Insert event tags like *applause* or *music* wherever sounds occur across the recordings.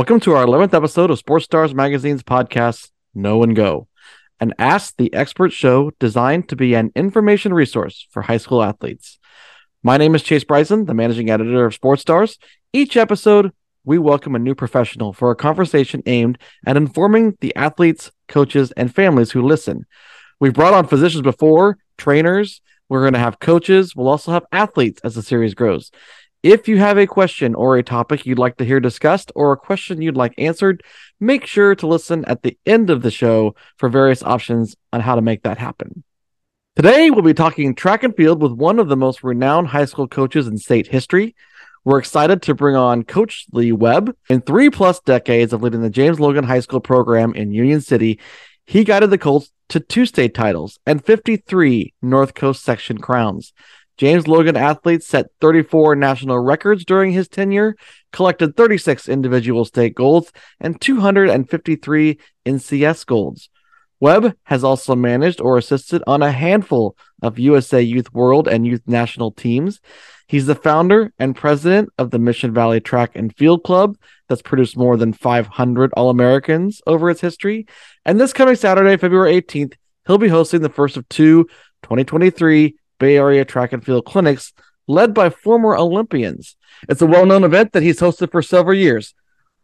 Welcome to our 11th episode of Sports Stars Magazine's podcast, Know and Go, an Ask the Expert show designed to be an information resource for high school athletes. My name is Chase Bryson, the managing editor of Sports Stars. Each episode, we welcome a new professional for a conversation aimed at informing the athletes, coaches, and families who listen. We've brought on physicians before, trainers, we're going to have coaches, we'll also have athletes as the series grows. If you have a question or a topic you'd like to hear discussed or a question you'd like answered, make sure to listen at the end of the show for various options on how to make that happen. Today, we'll be talking track and field with one of the most renowned high school coaches in state history. We're excited to bring on Coach Lee Webb. In three plus decades of leading the James Logan High School program in Union City, he guided the Colts to two state titles and 53 North Coast section crowns. James Logan athletes set 34 national records during his tenure, collected 36 individual state golds, and 253 NCS golds. Webb has also managed or assisted on a handful of USA Youth World and Youth National teams. He's the founder and president of the Mission Valley Track and Field Club that's produced more than 500 All Americans over its history. And this coming Saturday, February 18th, he'll be hosting the first of two 2023 Bay Area track and field clinics led by former Olympians. It's a well known event that he's hosted for several years.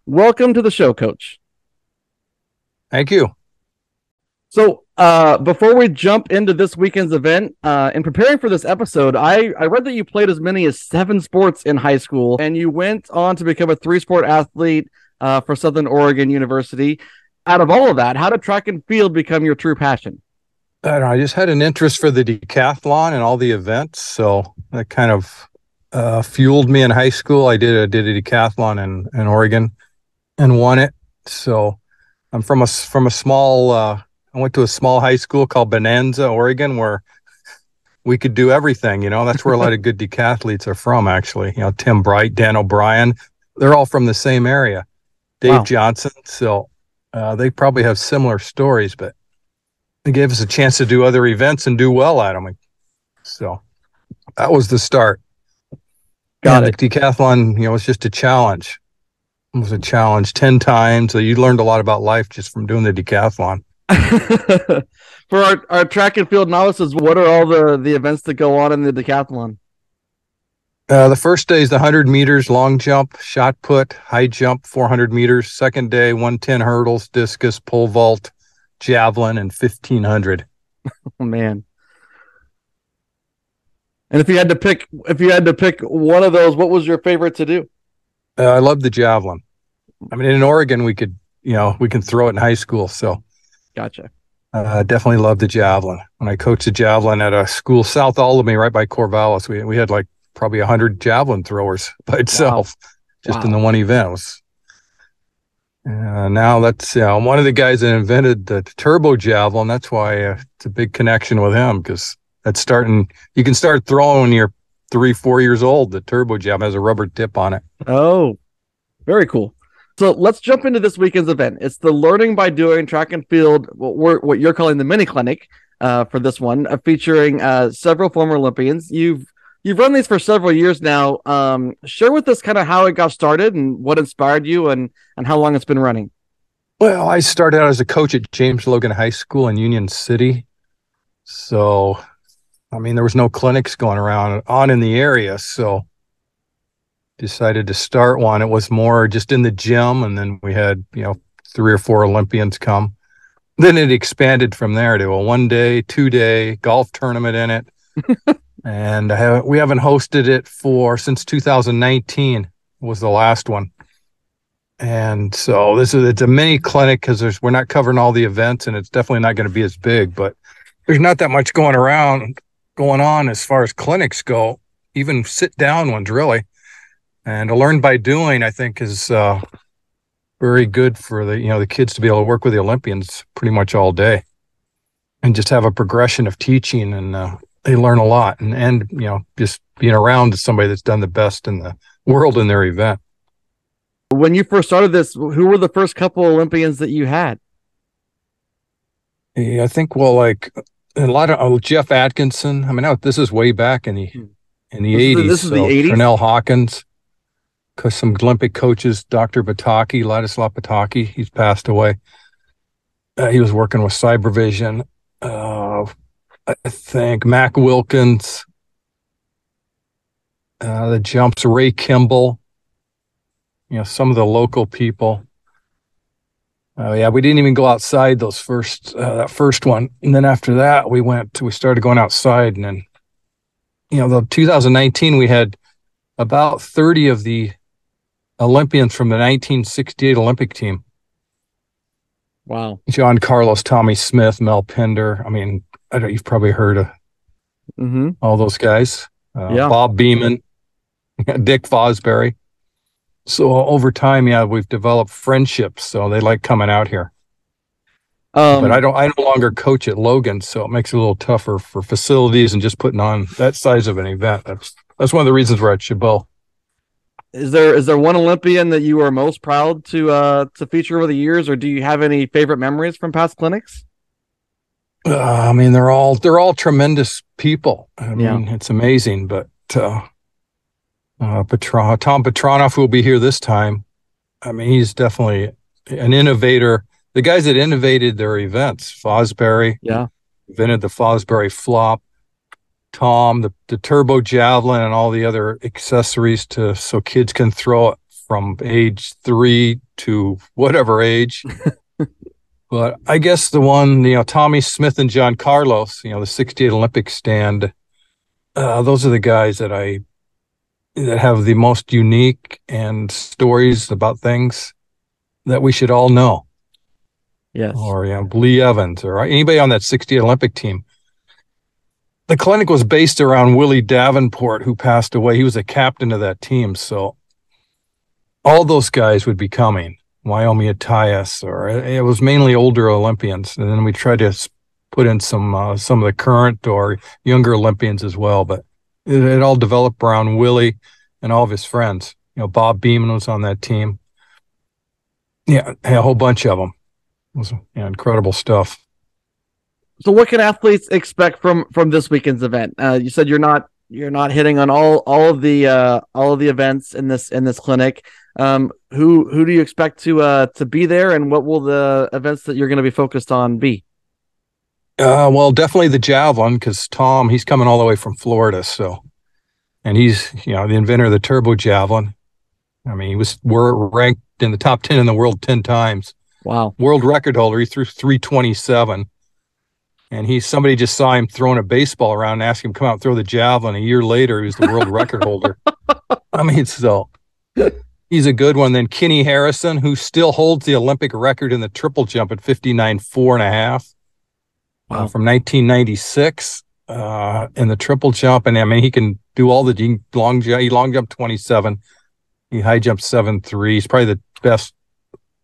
Welcome to the show, Coach. Thank you. So, uh, before we jump into this weekend's event, uh, in preparing for this episode, I, I read that you played as many as seven sports in high school and you went on to become a three sport athlete uh, for Southern Oregon University. Out of all of that, how did track and field become your true passion? I don't know. I just had an interest for the decathlon and all the events, so that kind of uh, fueled me in high school. I did I did a decathlon in in Oregon and won it. So I'm from a from a small. Uh, I went to a small high school called Bonanza, Oregon, where we could do everything. You know, that's where a lot of good decathletes are from. Actually, you know, Tim Bright, Dan O'Brien, they're all from the same area. Dave wow. Johnson. So uh, they probably have similar stories, but it gave us a chance to do other events and do well at them. So that was the start. Got and it. The decathlon, you know, was just a challenge. It was a challenge 10 times. So you learned a lot about life just from doing the decathlon. *laughs* For our, our track and field novices, what are all the, the events that go on in the decathlon? Uh, the first day is the 100 meters long jump, shot put, high jump, 400 meters. Second day, 110 hurdles, discus, pole vault, javelin, and 1500. *laughs* Oh, man. And if you had to pick, if you had to pick one of those, what was your favorite to do? Uh, I love the javelin. I mean, in Oregon, we could, you know, we can throw it in high school. So, gotcha. Uh, definitely love the javelin. When I coached the javelin at a school south Albany, right by Corvallis, we we had like probably hundred javelin throwers *laughs* by itself, wow. just wow. in the one event. It was uh, now that's uh, one of the guys that invented the turbo javelin. That's why uh, it's a big connection with him because that's starting. You can start throwing when you're three, four years old. The turbo javelin has a rubber tip on it. Oh, very cool. So let's jump into this weekend's event. It's the Learning by Doing Track and Field, what, we're, what you're calling the mini clinic uh, for this one, uh, featuring uh, several former Olympians. You've you've run these for several years now. Um, share with us kind of how it got started and what inspired you and and how long it's been running. Well, I started out as a coach at James Logan High School in Union City. So, I mean, there was no clinics going around on in the area, so decided to start one. It was more just in the gym, and then we had you know three or four Olympians come. Then it expanded from there to a one day, two day golf tournament in it. *laughs* and have, we haven't hosted it for since 2019 was the last one. And so this is it's a mini clinic because we're not covering all the events and it's definitely not going to be as big, but there's not that much going around going on as far as clinics go, even sit down ones really. And to learn by doing, I think is uh, very good for the you know the kids to be able to work with the Olympians pretty much all day, and just have a progression of teaching and uh, they learn a lot and and you know just being around somebody that's done the best in the world in their event when you first started this who were the first couple olympians that you had yeah, i think well like a lot of oh, jeff atkinson i mean this is way back in the in the this 80s is, this is so the 80s Cornell hawkins because some Olympic coaches, Dr. Pataki, Ladislav Pataki, he's passed away. Uh, he was working with Cybervision. Uh, I think Mac Wilkins, uh, the jumps, Ray Kimball, you know, some of the local people. Oh yeah, we didn't even go outside those first uh, that first one, and then after that we went. We started going outside, and then you know, the 2019 we had about 30 of the Olympians from the 1968 Olympic team. Wow. John Carlos, Tommie Smith, Mel Pender. I mean, I don't. You've probably heard of Mm-hmm. all those guys. Uh, Yeah. Bob Beamon, *laughs* Dick Fosbury. So over time, yeah, we've developed friendships. So they like coming out here. Um, but I don't. I no longer coach at Logan, so it makes it a little tougher for facilities and just putting on that size of an event. That's that's one of the reasons we're at Chabot. Is there is there one Olympian that you are most proud to uh to feature over the years, or do you have any favorite memories from past clinics? Uh, I mean, they're all they're all tremendous people. I Yeah. mean, it's amazing. But uh, uh, Petron, Tom Petranoff, will be here this time. I mean, he's definitely an innovator. The guys that innovated their events, Fosbury, Yeah. invented the Fosbury flop. Tom, the, the turbo javelin, and all the other accessories to so kids can throw it from age three to whatever age. *laughs* but I guess the one, you know, Tommie Smith and John Carlos, you know, the 68 Olympic stand, uh, those are the guys that I that have the most unique and stories about things that we should all know Yes. or you know, Lee Evans or anybody on that 68 Olympic team. The clinic was based around Willie Davenport, who passed away. He was a captain of that team. So all those guys would be coming. Wyomia Tyus, or it was mainly older Olympians. And then we tried to put in some uh, some of the current or younger Olympians as well. But it, it all developed around Willie and all of his friends. You know, Bob Beamon was on that team. Yeah, a whole bunch of them. It was incredible stuff. So, what can athletes expect from from this weekend's event? Uh, you said you're not you're not hitting on all all of the uh, all of the events in this in this clinic. Um, who who do you expect to uh, to be there, and what will the events that you're going to be focused on be? Uh, well, definitely the javelin because Tom, he's coming all the way from Florida, so, and he's you know the inventor of the turbo javelin. I mean, he was we're ranked in the top ten in the world ten times. Wow. World record holder. He threw three twenty seven, and he somebody just saw him throwing a baseball around and asked him to come out and throw the javelin. A year later, he was the world record holder. I mean, so he's a good one. Then Kenny Harrison, who still holds the Olympic record in the triple jump at fifty nine four and a half Wow. uh, from 1996 uh, in the triple jump. And I mean, he can do all the long jump. He long jump 27. He high jump 7 3. He's probably the best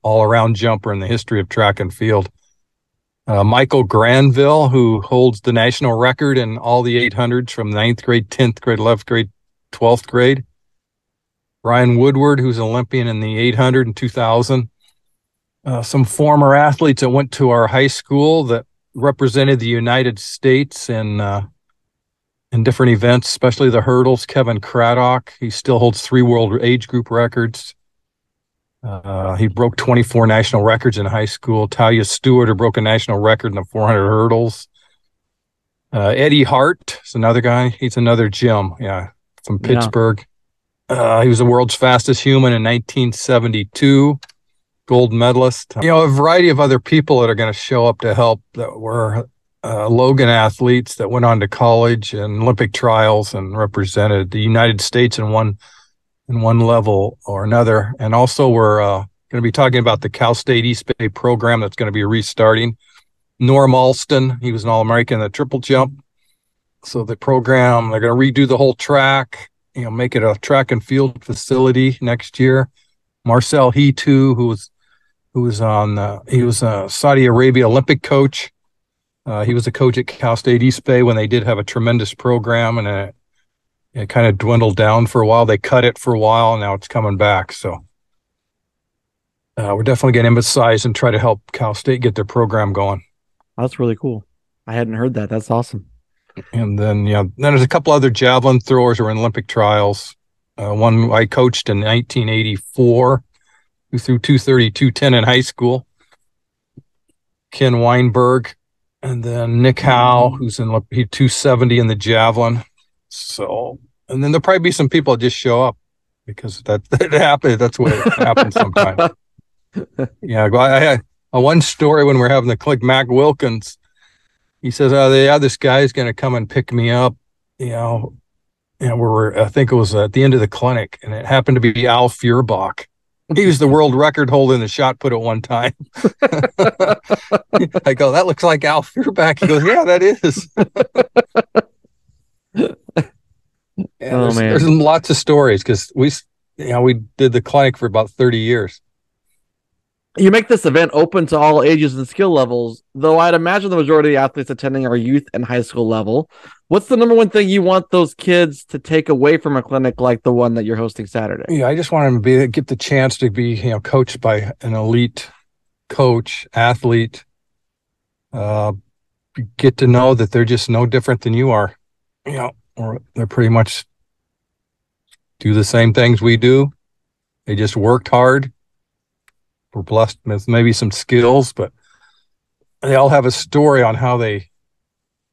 all around jumper in the history of track and field. Uh, Michael Granville, who holds the national record in all the 800s from ninth grade, 10th grade, 11th grade, 12th grade. Ryan Woodward, who's an Olympian in the 800 and 2000. Uh, some former athletes that went to our high school that represented the United States in uh, in different events, especially the hurdles. Kevin Craddock, he still holds three world age group records. Uh, he broke 24 national records in high school. Talia Stewart, who broke a national record in the 400 hurdles. Uh, Eddie Hart is another guy. He's another Jim, yeah, from Yeah. Pittsburgh. Uh, he was the world's fastest human in 1972 gold medalist. You know, a variety of other people that are going to show up to help that were uh, Logan athletes that went on to college and Olympic trials and represented the United States in one in one level or another. And also, we're uh, going to be talking about the Cal State East Bay program that's going to be restarting. Norm Alston, he was an All American in the triple jump. So the program, they're going to redo the whole track, you know, make it a track and field facility next year. Marcel He too, who was who was on uh, he was a Saudi Arabia Olympic coach. Uh, he was a coach at Cal State East Bay when they did have a tremendous program, and it, it kind of dwindled down for a while. They cut it for a while, now it's coming back. So uh, we're definitely going to emphasize and try to help Cal State get their program going. That's really cool. I hadn't heard that. That's awesome. And then yeah, then there's a couple other javelin throwers who are in Olympic trials. Uh, one I coached in 1984 who threw 230, 210 in high school. Ken Weinberg, and then Nick Howe, who's in he 270 in the javelin. So, and then there'll probably be some people just show up because that *laughs* that happens. That's what happens sometimes. *laughs* yeah, I had a one story when we are having the click. Mac Wilkins, he says, "Oh, yeah, this guy's going to come and pick me up." You know, and we are I think it was at the end of the clinic, and it happened to be Al Feuerbach. He was the *laughs* world record holder in the shot put at one time. I go, that looks like Al Feuerbach. He goes, yeah, that is. Yeah, oh, there's, man. there's lots of stories because we, you know, we did the clinic for about 30 years you make this event open to all ages and skill levels, though I'd imagine the majority of the athletes attending are youth and high school level. What's the number one thing you want those kids to take away from a clinic like the one that you're hosting Saturday? Yeah, I just want them to be get the chance to be, you know, coached by an elite coach, athlete. Uh, get to know that they're just no different than you are. You know, or they're pretty much do the same things we do. They just worked hard were blessed with maybe some skills, but they all have a story on how they,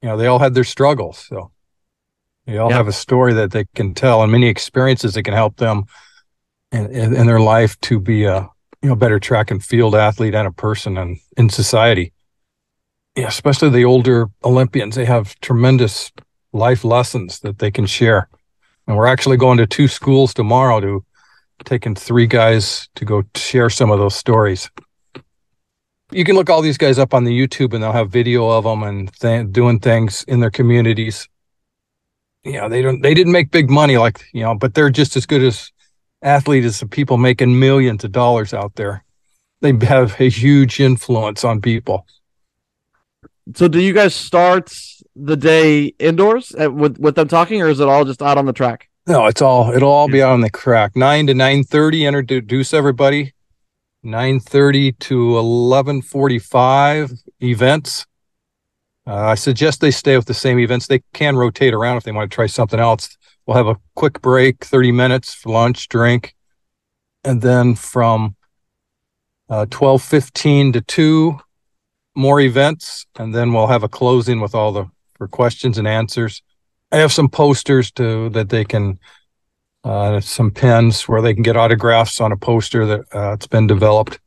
you know, they all had their struggles. So they all have a story that they can tell and many experiences that can help them in, in, in their life to be a, you know, better track and field athlete and a person and in society. Yeah, especially the older Olympians, they have tremendous life lessons that they can share. And we're actually going to two schools tomorrow to taking three guys to go share some of those stories. You can look all these guys up on the YouTube and they'll have video of them and th- doing things in their communities. You know, they don't, they didn't make big money like, you know, but they're just as good as athletes as the people making millions of dollars out there. They have a huge influence on people. So do you guys start the day indoors with, with them talking or is it all just out on the track? No, it's all it'll all be out on the crack. Nine to nine thirty. Introduce everybody. Nine thirty to eleven forty-five events. Uh, I suggest they stay with the same events. They can rotate around if they want to try something else. We'll have a quick break, thirty minutes for lunch, drink, and then from uh, twelve fifteen to two more events, and then we'll have a closing with all the for questions and answers. I have some posters to that they can uh, some pens where they can get autographs on a poster that uh, it's been developed.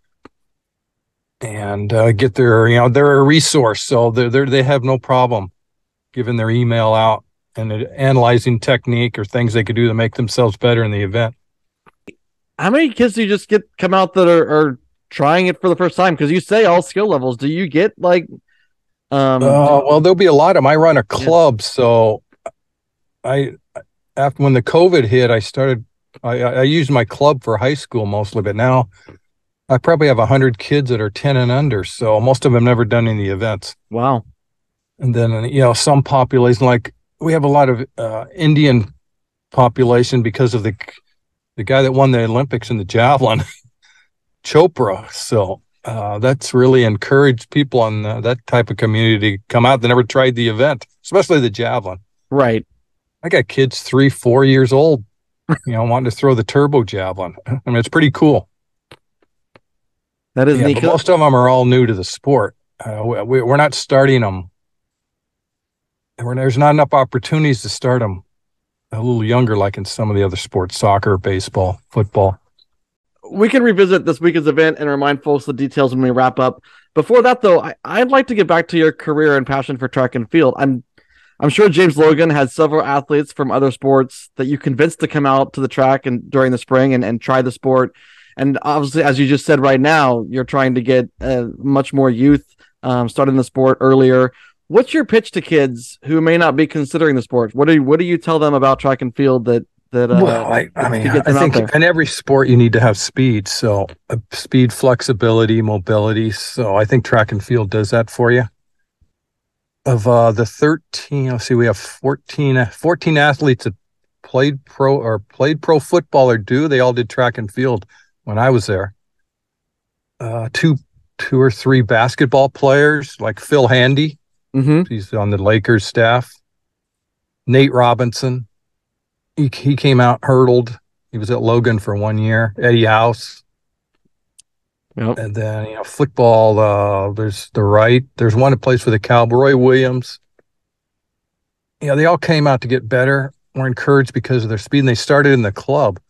And uh, get their you know they're a resource so they're, they're they have no problem giving their email out and analyzing technique or things they could do to make themselves better in the event. How many kids do you just get come out that are, are trying it for the first time? Because you say all skill levels. Do you get like um uh, well there'll be a lot of them i run a club yeah. so I after when the COVID hit, I started. I, I used my club for high school mostly, but now I probably have hundred kids that are ten and under. So most of them never done any events. Wow. And then you know some population like we have a lot of uh, Indian population because of the the guy that won the Olympics in the javelin, *laughs* Chopra. So uh, that's really encouraged people on uh, that type of community to come out They never tried the event, especially the javelin. Right. I got kids three, four years old, you know, wanting to throw the turbo javelin. I mean, it's pretty cool. That is yeah, Most of them are all new to the sport. Uh, we, are not starting them. there's not enough opportunities to start them a little younger, like in some of the other sports, soccer, baseball, football. We can revisit this weekend's event and remind folks the details when we wrap up. Before that, though, I, I'd like to get back to your career and passion for track and field. I'm I'm sure James Logan has several athletes from other sports that you convinced to come out to the track and during the spring and, and try the sport. And obviously, as you just said right now, you're trying to get uh, much more youth um, starting the sport earlier. What's your pitch to kids who may not be considering the sport? What do you, what do you tell them about track and field that that uh, well, I, I mean, I think in every sport you need to have speed. So uh, speed, flexibility, mobility. So I think track and field does that for you of uh, the 13, let's see, we have 14, 14 athletes that played pro or played pro football or do. They all did track and field when I was there. Uh, two, two or three basketball players like Phil Handy. Mm-hmm. He's on the Lakers staff. Nate Robinson. He, he came out hurdled. He was at Logan for one year. Eddie House. Yep. And then you know football. Uh, there's the right. There's one that plays for the Cowboy Williams. You know they all came out to get better. Were encouraged because of their speed. And they started in the club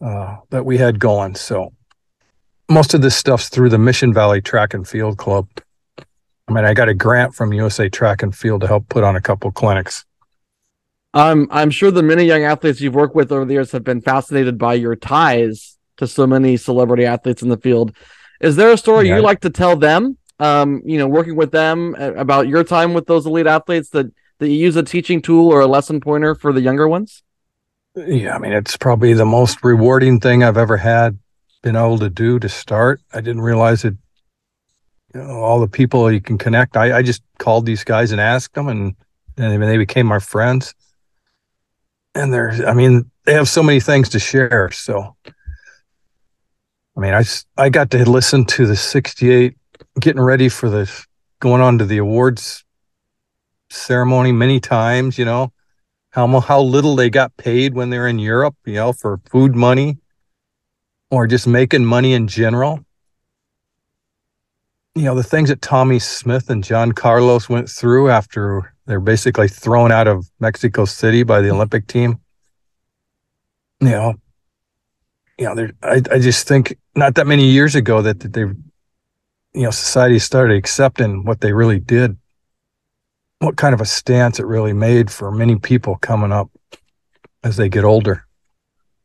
uh, that we had going. So most of this stuff's through the Mission Valley Track and Field Club. I mean, I got a grant from USA Track and Field to help put on a couple clinics. I'm I'm sure the many young athletes you've worked with over the years have been fascinated by your ties to so many celebrity athletes in the field. Is there a story Yeah. you like to tell them? Um, you know, working with them uh, about your time with those elite athletes that that you use a teaching tool or a lesson pointer for the younger ones? Yeah, I mean, it's probably the most rewarding thing I've ever had been able to do to start. I didn't realize it. You know, all the people you can connect. I, I just called these guys and asked them, and and they became my friends. And they're, I mean, they have so many things to share. So, I mean, i i got to listen to the '68 getting ready for the going on to the awards ceremony many times. You know, how how little they got paid when they're in Europe, you know, for food money or just making money in general. You know, the things that Tommie Smith and John Carlos went through after they're basically thrown out of Mexico City by the Olympic team. You know, you know, I, I just think not that many years ago that, that they you know, society started accepting what they really did what kind of a stance it really made for many people coming up as they get older.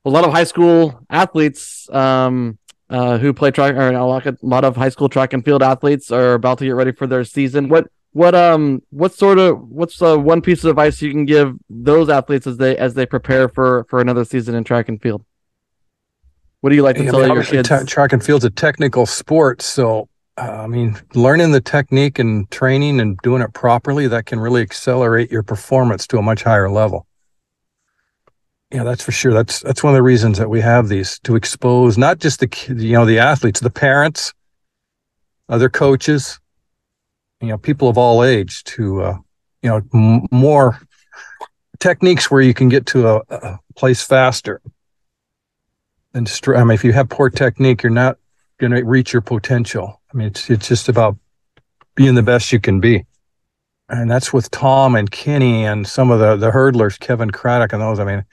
a lot of high school athletes um, uh, who play track, or a lot of high school track and field athletes are about to get ready for their season. What what um what sort of what's uh, one piece of advice you can give those athletes as they as they prepare for for another season in track and field? What do you like to Yeah, I tell mean, your kids? ta- track and field's a technical sport, so uh, I mean, learning the technique and training and doing it properly that can really accelerate your performance to a much higher level. Yeah, that's for sure. That's that's one of the reasons that we have these to expose not just the you know the athletes, the parents, other coaches, you know, people of all age to uh, you know m- more techniques where you can get to a, a place faster. And str- I mean, if you have poor technique, you're not going to reach your potential. I mean, it's it's just about being the best you can be, and that's with Tom and Kenny and some of the the hurdlers, Kevin Craddock and those. I mean,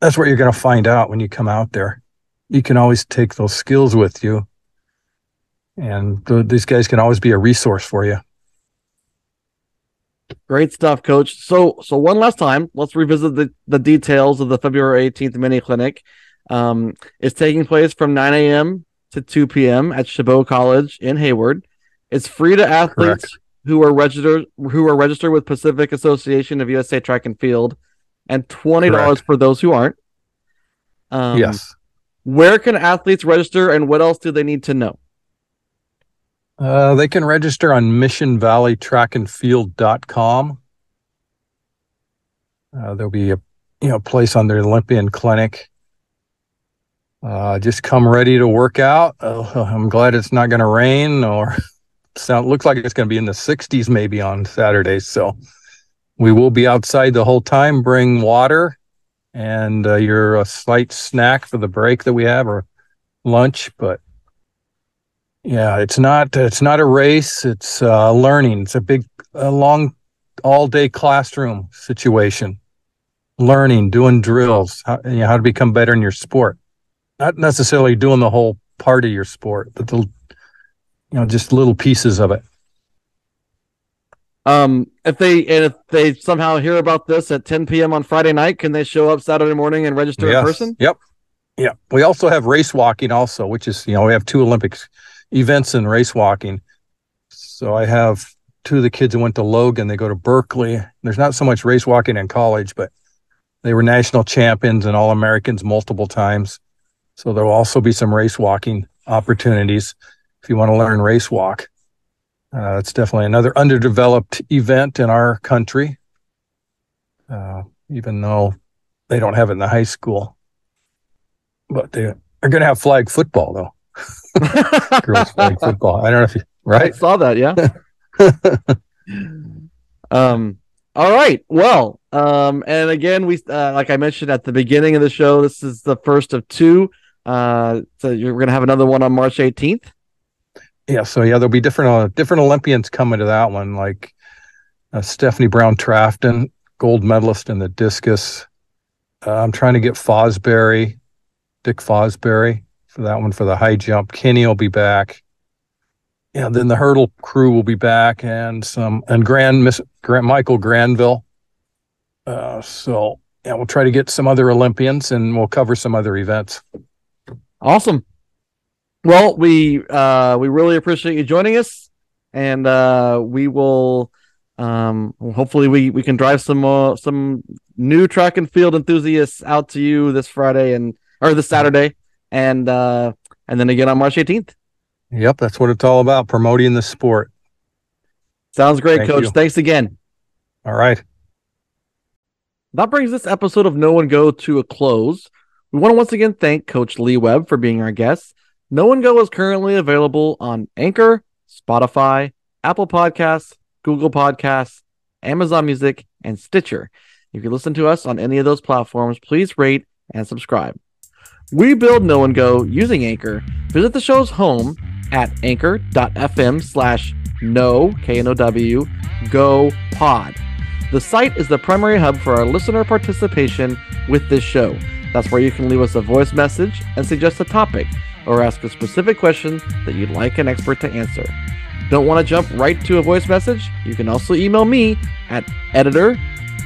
that's what you're going to find out when you come out there. You can always take those skills with you, and th- these guys can always be a resource for you. Great stuff, Coach. So, so one last time, let's revisit the, the details of the February 18th mini clinic. Um, it's taking place from 9 a.m. to 2 p.m. at Chabot College in Hayward. It's free to athletes Correct. who are registered who are registered with Pacific Association of USA Track and Field, and twenty dollars for those who aren't. Um, yes, Where can athletes register, and what else do they need to know? Uh, they can register on mission valley track MissionValleyTrackandField.com. Uh, there'll be a you know place on their Olympian clinic. Uh, just come ready to work out. Uh, I'm glad it's not going to rain or *laughs* sound looks like it's going to be in the 60s maybe on Saturdays. So we will be outside the whole time. Bring water and uh, your uh, slight snack for the break that we have or lunch. But yeah, it's not it's not a race. It's uh, learning. It's a big, a long, all day classroom situation. Learning, doing drills, how, you know, how to become better in your sport. Not necessarily doing the whole part of your sport, but the, you know, just little pieces of it. Um, if they and if they somehow hear about this at 10 p.m. on Friday night, can they show up Saturday morning and register in Yes. person? Yep. Yeah. We also have race walking also, which is, you know, we have two Olympics events in race walking. So I have two of the kids that went to Logan, they go to Berkeley. There's not so much race walking in college, but they were national champions and all Americans multiple times. So there will also be some race walking opportunities if you want to learn race walk. Uh, it's definitely another underdeveloped event in our country, uh, even though they don't have it in the high school but they are going to have flag football though. Girls flag football. I don't know if you I saw that, yeah. um, all right. Well, Um, and again, we uh, like I mentioned at the beginning of the show, this is the first of two. Uh, so you're gonna have another one on March 18th. Yeah, so yeah, there'll be different uh, different Olympians coming to that one, like uh, Stephanie Brown Trafton, gold medalist in the discus. Uh, I'm trying to get Fosbury, Dick Fosbury for that one for the high jump. Kenny will be back. Yeah, then the hurdle crew will be back, and some and Grand Miss Grant Michael Granville. Uh, so yeah, we'll try to get some other Olympians, and we'll cover some other events. Awesome. Well, we uh, we really appreciate you joining us, and uh, we will um, hopefully we we can drive some uh, some new track and field enthusiasts out to you this Friday and or this Saturday, and uh, and then again on March 18th. Yep, that's what it's all about promoting the sport. Sounds great, Thank Coach. You. Thanks again. All right. That brings this episode of Know and Go to a close. We want to once again thank Coach Lee Webb for being our guest. Know and Go is currently available on Anchor, Spotify, Apple Podcasts, Google Podcasts, Amazon Music, and Stitcher. If you listen to us on any of those platforms, please rate and subscribe. We build Know and Go using Anchor. Visit the show's home at anchor.fm slash no, K-N-O-W, go pod. The site is the primary hub for our listener participation with this show. That's where you can leave us a voice message and suggest a topic or ask a specific question that you'd like an expert to answer. Don't want to jump right to a voice message? You can also email me at editor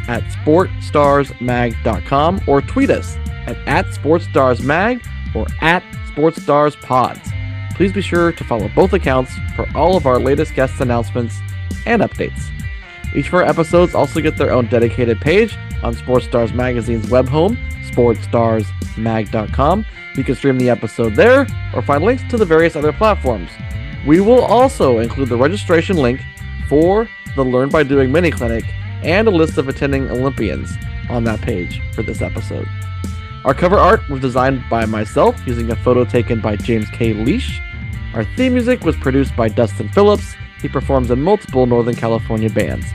at sportstarsmag.com or tweet us at, at sportstarsmag or at sportstarspods. Please be sure to follow both accounts for all of our latest guest announcements and updates. Each of our episodes also get their own dedicated page on Sports Stars Magazine's web home, sportstarsmag.com. You can stream the episode there or find links to the various other platforms. We will also include the registration link for the Learn by Doing mini clinic and a list of attending Olympians on that page for this episode. Our cover art was designed by myself using a photo taken by James K. Leash. Our theme music was produced by Dustin Phillips. He performs in multiple Northern California bands.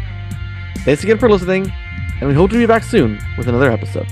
Thanks again for listening, and we hope to be back soon with another episode.